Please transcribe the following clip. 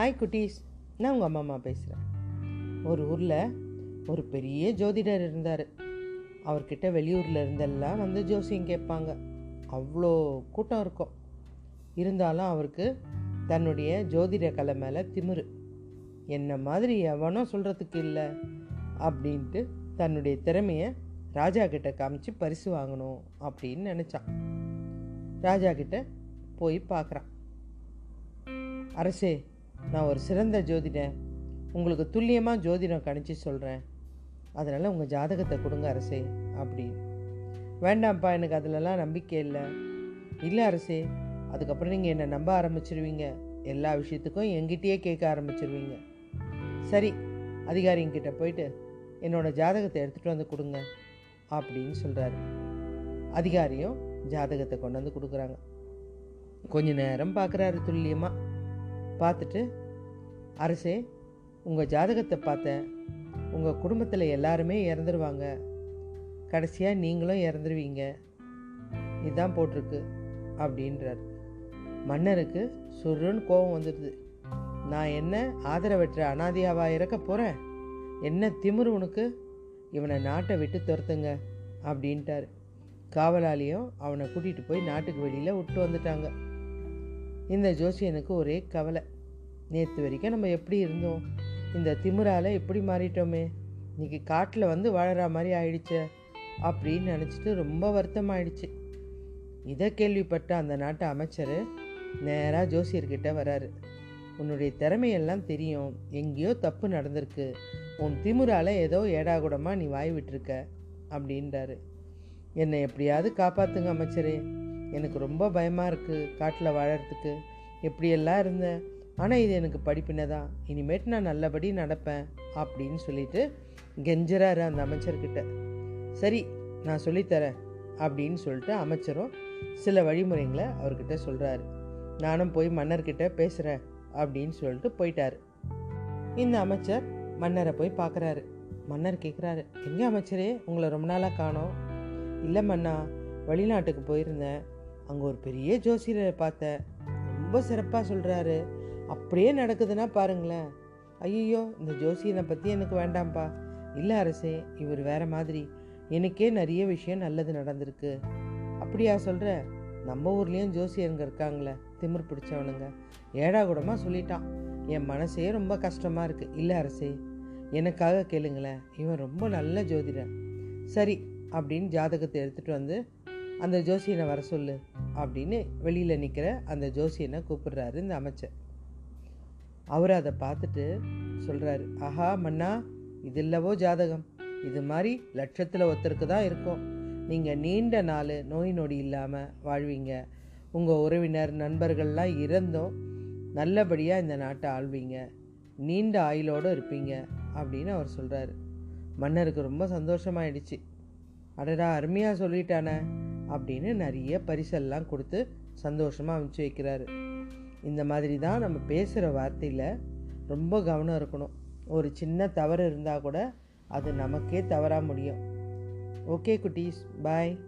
Hi குட்டீஸ். நான் உங்கள் அம்மா அம்மா பேசுகிறேன் ஒரு ஊரில் ஒரு பெரிய ஜோதிடர் இருந்தார். அவர்கிட்ட வெளியூரில் இருந்தெல்லாம் வந்து ஜோசியம் கேட்பாங்க. அவ்வளோ கூட்டம் இருக்கும். இருந்தாலும் அவருக்கு தன்னுடைய ஜோதிட கலை மேலே திமிரு. என்ன மாதிரி எவனோ சொல்கிறதுக்கு இல்லை அப்படின்ட்டு தன்னுடைய திறமையை ராஜா கிட்ட காமிச்சு பரிசு வாங்கணும் அப்படின்னு நினச்சான். ராஜா கிட்ட போய் பார்க்குறான் அரசே நான் ஒரு சிறந்த ஜோதிடன். உங்களுக்கு துல்லியமாக ஜோதிடம் கணிச்சு சொல்கிறேன் அதனால் உங்கள் ஜாதகத்தை கொடுங்க அரசே அப்படின்னு வேண்டாம்ப்பா எனக்கு அதிலலாம் நம்பிக்கை இல்லை. இல்லை அரசே அதுக்கப்புறம் நீங்கள் என்னை நம்ப ஆரம்பிச்சிருவீங்க? எல்லா விஷயத்துக்கும் எங்கிட்டயே கேட்க ஆரம்பிச்சிருவீங்க. சரி அதிகாரிங்கிட்ட போயிட்டு என்னோடய ஜாதகத்தை எடுத்துகிட்டு வந்து கொடுங்க அப்படின்னு சொல்கிறாரு அதிகாரியும் ஜாதகத்தை கொண்டு வந்து கொடுக்குறாங்க. கொஞ்ச நேரம் பார்க்குறாரு துல்லியமாக பார்த்துட்டு அரசே உங்கள் ஜாதகத்தை பார்த்தேன். உங்கள் குடும்பத்தில் எல்லாருமே இறந்துருவாங்க. கடைசியாக நீங்களும் இறந்துருவீங்க. இதுதான் போட்டிருக்கு அப்படின்றார். மன்னருக்கு சுருன்னு கோபம் வந்துடுது. நான் என்ன ஆதரவற்ற அனாதியாவா இறக்க போகிறேன் என்ன திமிரு உனக்கு? இவனை நாட்டை விட்டு துரத்துங்க அப்படின்ட்டார். காவலாளியும் அவனை கூட்டிகிட்டு போய் நாட்டுக்கு வெளியில் விட்டு வந்துட்டாங்க. இந்த ஜோசியனுக்கு ஒரே கவலை. நேற்று வரைக்கும் நம்ம எப்படி இருந்தோம்? இந்த திமுறால் எப்படி மாறிட்டோமே? இன்னைக்கு காட்டில் வந்து வாழற மாதிரி ஆயிடுச்சு அப்படின்னு நினச்சிட்டு ரொம்ப வருத்தமாயிடுச்சு. இதை கேள்விப்பட்ட அந்த நாட்டு அமைச்சர் நேராக ஜோசியர்கிட்ட வராரு. உன்னுடைய திறமையெல்லாம் தெரியும். எங்கேயோ தப்பு நடந்திருக்கு. உன் திமுறால் ஏதோ ஏடாகுடமாக நீ வாய் விட்டுருக்க அப்படின்றாரு. என்னை எப்படியாவது காப்பாற்றுங்க அமைச்சரே. எனக்கு ரொம்ப பயமாக இருக்குது காட்டில் வாழறதுக்கு. எப்படியெல்லாம் இருந்தேன்? ஆனால் இது எனக்கு படிப்பினை தான் இனிமேட்டு நான் நல்லபடி நடப்பேன் அப்படின்னு சொல்லிட்டு கெஞ்சுறாரு அந்த அமைச்சர்கிட்ட. சரி நான் சொல்லித்தரேன் அப்படின்னு சொல்லிட்டு அமைச்சரும் சில வழிமுறைகளை அவர்கிட்ட சொல்கிறாரு நானும் போய் மன்னர்கிட்ட பேசுகிறேன் அப்படின்னு சொல்லிட்டு போயிட்டார். இந்த அமைச்சர் மன்னரை போய் பார்க்குறாரு மன்னர் கேட்குறாரு எங்கே அமைச்சரே? உங்களை ரொம்ப நாளாக காணோம். இல்லை மன்னா வெளிநாட்டுக்கு போயிருந்தேன். அங்கே ஒரு பெரிய ஜோசியரை பார்த்தேன். ரொம்ப சிறப்பாக சொல்கிறாரு அப்படியே நடக்குதுன்னா பாருங்களேன். ஐயோ இந்த ஜோசியனை பற்றி எனக்கு வேண்டாம்ப்பா. இல்லை அரசே இவர் வேற மாதிரி. எனக்கே நிறைய விஷயம் நல்லது நடந்திருக்கு. அப்படியா சொல்கிற நம்ம ஊர்லேயும் ஜோசியருங்க இருக்காங்களே திமிர் பிடிச்சவனுங்க. ஏடா கூடமாக சொல்லிட்டான். என் மனசே ரொம்ப கஷ்டமாக இருக்குது இல்லை அரசே எனக்காக கேளுங்களேன். இவன் ரொம்ப நல்ல ஜோதிடன் சரி அப்படின்னு ஜாதகத்தை எடுத்துகிட்டு வந்து அந்த ஜோசியனை வர சொல்லு அப்படின்னு வெளியில் நிற்கிற அந்த ஜோசியனை கூப்பிடுறாரு இந்த அமைச்சர். அவர் அதை பார்த்துட்டு சொல்கிறாரு ஆஹா மன்னா இது இல்லவோ ஜாதகம்? இது மாதிரி லட்சத்தில் ஒருத்தருக்கு தான் இருக்கும். நீங்கள் நீண்ட நாள் நோய் நொடி இல்லாமல் வாழ்வீங்க. உங்கள் உறவினர் நண்பர்கள்லாம் இறந்தும் நல்லபடியாக இந்த நாட்டை ஆள்வீங்க. நீண்ட ஆயுளோடு இருப்பீங்க அப்படின்னு அவர் சொல்கிறாரு மன்னருக்கு ரொம்ப சந்தோஷமாயிடுச்சு. அடடா அருமையாக சொல்லிட்டானே. அப்படின்னு நிறைய பரிசெல்லாம் கொடுத்து சந்தோஷமாக அனுப்பிச்சி வைக்கிறாரு. இந்த மாதிரி தான் நம்ம பேசுகிற வார்த்தையில் ரொம்ப கவனம் இருக்கணும். ஒரு சின்ன தவறு இருந்தால் கூட அது நமக்கே தவறாக முடியும். ஓகே குட்டீஸ் பாய்.